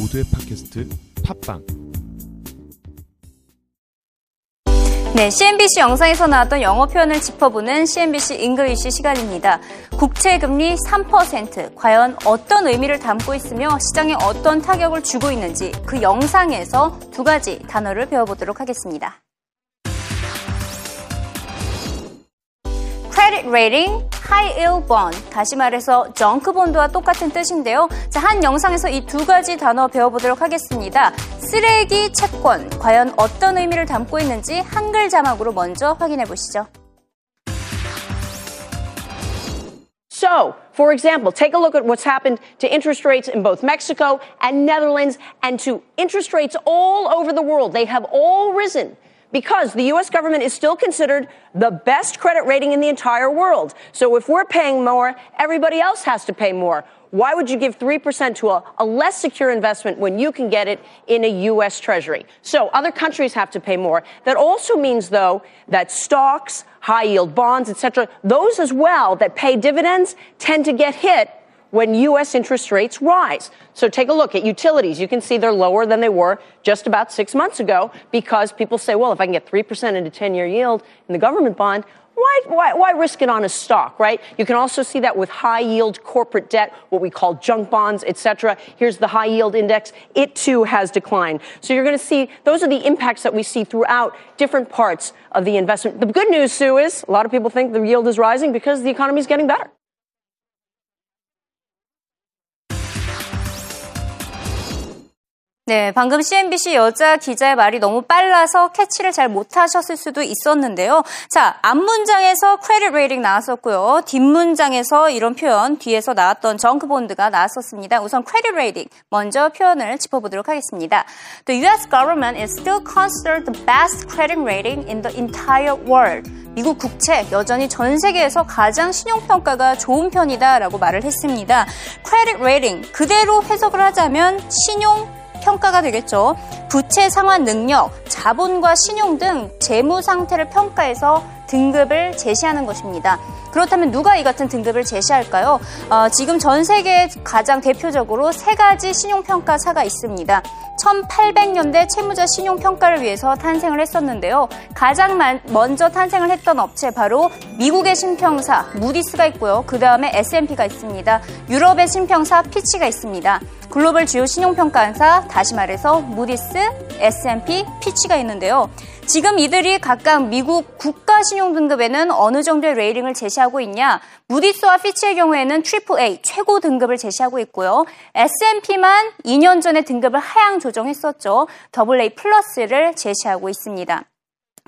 모두의 팟캐스트 팟빵 네, CNBC 영상에서 나왔던 영어 표현을 짚어보는 CNBC English 시간입니다. 국채 금리 3% 과연 어떤 의미를 담고 있으며 시장에 어떤 타격을 주고 있는지 그 영상에서 두 가지 단어를 배워보도록 하겠습니다. credit rating, yield bond. 다시 말해서 junk bond와 똑같은 뜻인데요. 자, 한 영상에서 이 두 가지 단어 배워보도록 하겠습니다. 쓰레기 채권. 과연 어떤 의미를 담고 있는지 한글 자막으로 먼저 확인해 보시죠. So, for example, take a look at what's happened to interest rates in both Mexico and Netherlands and to interest rates all over the world. They have all risen because the U.S. government is still considered the best credit rating in the entire world. So if we're paying more, everybody else has to pay more. Why would you give 3% to a, a, less secure investment when you can get it in a U.S. Treasury? So other countries have to pay more. That also means, though, that stocks, high yield bonds, etc., those as well that pay dividends tend to get hit when U.S. interest rates rise. So take a look at utilities. You can see they're lower than they were just about six months ago because people say, well, if I can get 3% into 10 year yield in the government bond, why, why, why, risk it on a stock, right? You can also see that with high yield corporate debt, what we call junk bonds, et cetera. Here's the high yield index. It too has declined. So you're going to see those are the impacts that we see throughout different parts of the investment. The good news, Sue, is a lot of people think the yield is rising because the economy is getting better. 네, 방금 CNBC 여자 기자의 말이 너무 빨라서 캐치를 잘 못하셨을 수도 있었는데요. 자, 앞문장에서 credit rating 나왔었고요. 뒷문장에서 이런 표현, 뒤에서 나왔던 junk bond가 나왔었습니다. 우선 credit rating 먼저 표현을 짚어보도록 하겠습니다. The U.S. government is still considered the best credit rating in the entire world. 미국 국채 여전히 전 세계에서 가장 신용평가가 좋은 편이다라고 말을 했습니다. credit rating 그대로 해석을 하자면 신용 평가가 되겠죠. 부채 상환 능력, 자본과 신용 등 재무 상태를 평가해서 등급을 제시하는 것입니다. 그렇다면 누가 이 같은 등급을 제시할까요? 어, 지금 전 세계에 가장 대표적으로 세 가지 신용평가사가 있습니다. 1800년대 채무자 신용평가를 위해서 탄생을 했었는데요. 가장 먼저 탄생을 했던 업체 바로 미국의 신평사 무디스가 있고요. 그 다음에 S&P가 있습니다. 유럽의 신평사 피치가 있습니다. 글로벌 주요 신용평가사 다시 말해서 무디스, S&P, 피치가 있는데요. 지금 이들이 각각 미국 국가 신용 등급에는 어느 정도의 rating을 제시하고 있냐? 무디스와 피치의 경우에는 triple A 최고 등급을 제시하고 있고요. S&P만 2년 전에 등급을 하향 조정했었죠. 더블 A 플러스를 제시하고 있습니다.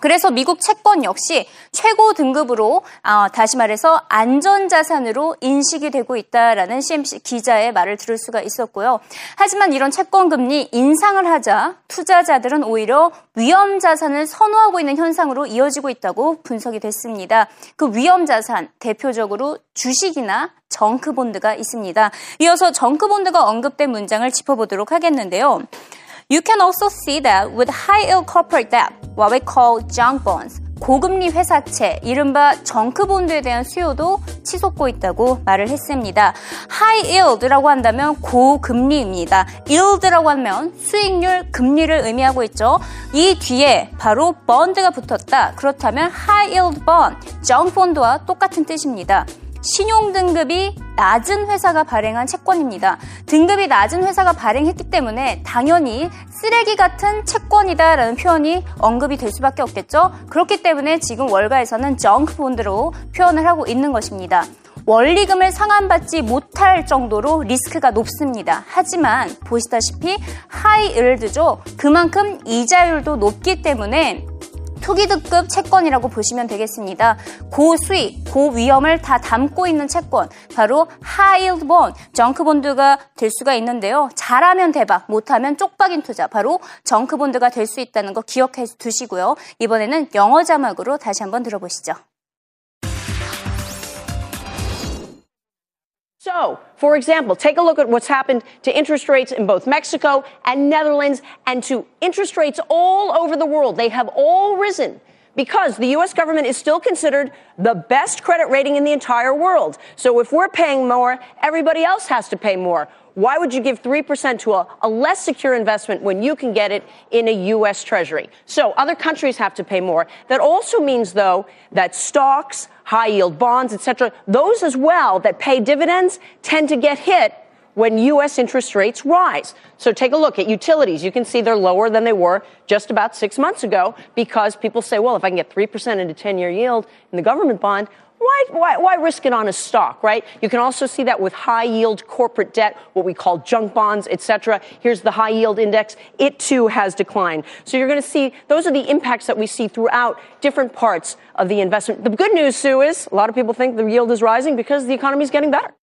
그래서 미국 채권 역시 최고 등급으로 아, 다시 말해서 안전자산으로 인식이 되고 있다라는 CNBC 기자의 말을 들을 수가 있었고요. 하지만 이런 채권 금리 인상을 하자 투자자들은 오히려 위험 자산을 선호하고 있는 현상으로 이어지고 있다고 분석이 됐습니다. 그 위험 자산 대표적으로 주식이나 정크본드가 있습니다. 이어서 정크본드가 언급된 문장을 짚어보도록 하겠는데요. You can also see that with high yield corporate debt, what we call junk bonds. 고금리 회사채, 이른바 정크본드에 대한 수요도 치솟고 있다고 말을 했습니다. high yield라고 한다면 고금리입니다. yield라고 하면 수익률, 금리를 의미하고 있죠. 이 뒤에 바로 bond가 붙었다. 그렇다면 high yield bond, junk bond와 똑같은 뜻입니다. 신용 등급이 낮은 회사가 발행한 채권입니다. 등급이 낮은 회사가 발행했기 때문에 당연히 쓰레기 같은 채권이다라는 표현이 언급이 될 수밖에 없겠죠. 그렇기 때문에 지금 월가에서는 정크 본드로 표현을 하고 있는 것입니다. 원리금을 상환받지 못할 정도로 리스크가 높습니다. 하지만 보시다시피 high yield죠. 그만큼 이자율도 높기 때문에 투기등급 채권이라고 보시면 되겠습니다. 고수익, 고위험을 다 담고 있는 채권, 바로 high yield bond, junk bond가 될 수가 있는데요. 잘하면 대박, 못하면 쪽박인 투자, 바로 junk bond가 될 수 있다는 거 기억해 두시고요. 이번에는 영어 자막으로 다시 한번 들어보시죠. So, for example, take a look at what's happened to interest rates in both Mexico and Netherlands and to interest rates all over the world. They have all risen because the U.S. government is still considered the best credit rating in the entire world. So if we're paying more, everybody else has to pay more. Why would you give 3% to a, a, less secure investment when you can get it in a U.S. Treasury? So other countries have to pay more. That also means, though, that stocks, high yield bonds, etc., those as well that pay dividends tend to get hit when U.S. interest rates rise. So take a look at utilities. You can see they're lower than they were just about six months ago because people say, well, if I can get 3% in a 10 year yield in the government bond, why, why, why, risk it on a stock, right? You can also see that with high yield corporate debt, what we call junk bonds, etc. Here's the high yield index. It too has declined. So you're going to see those are the impacts that we see throughout different parts of the investment. The good news, Sue, is a lot of people think the yield is rising because the economy is getting better.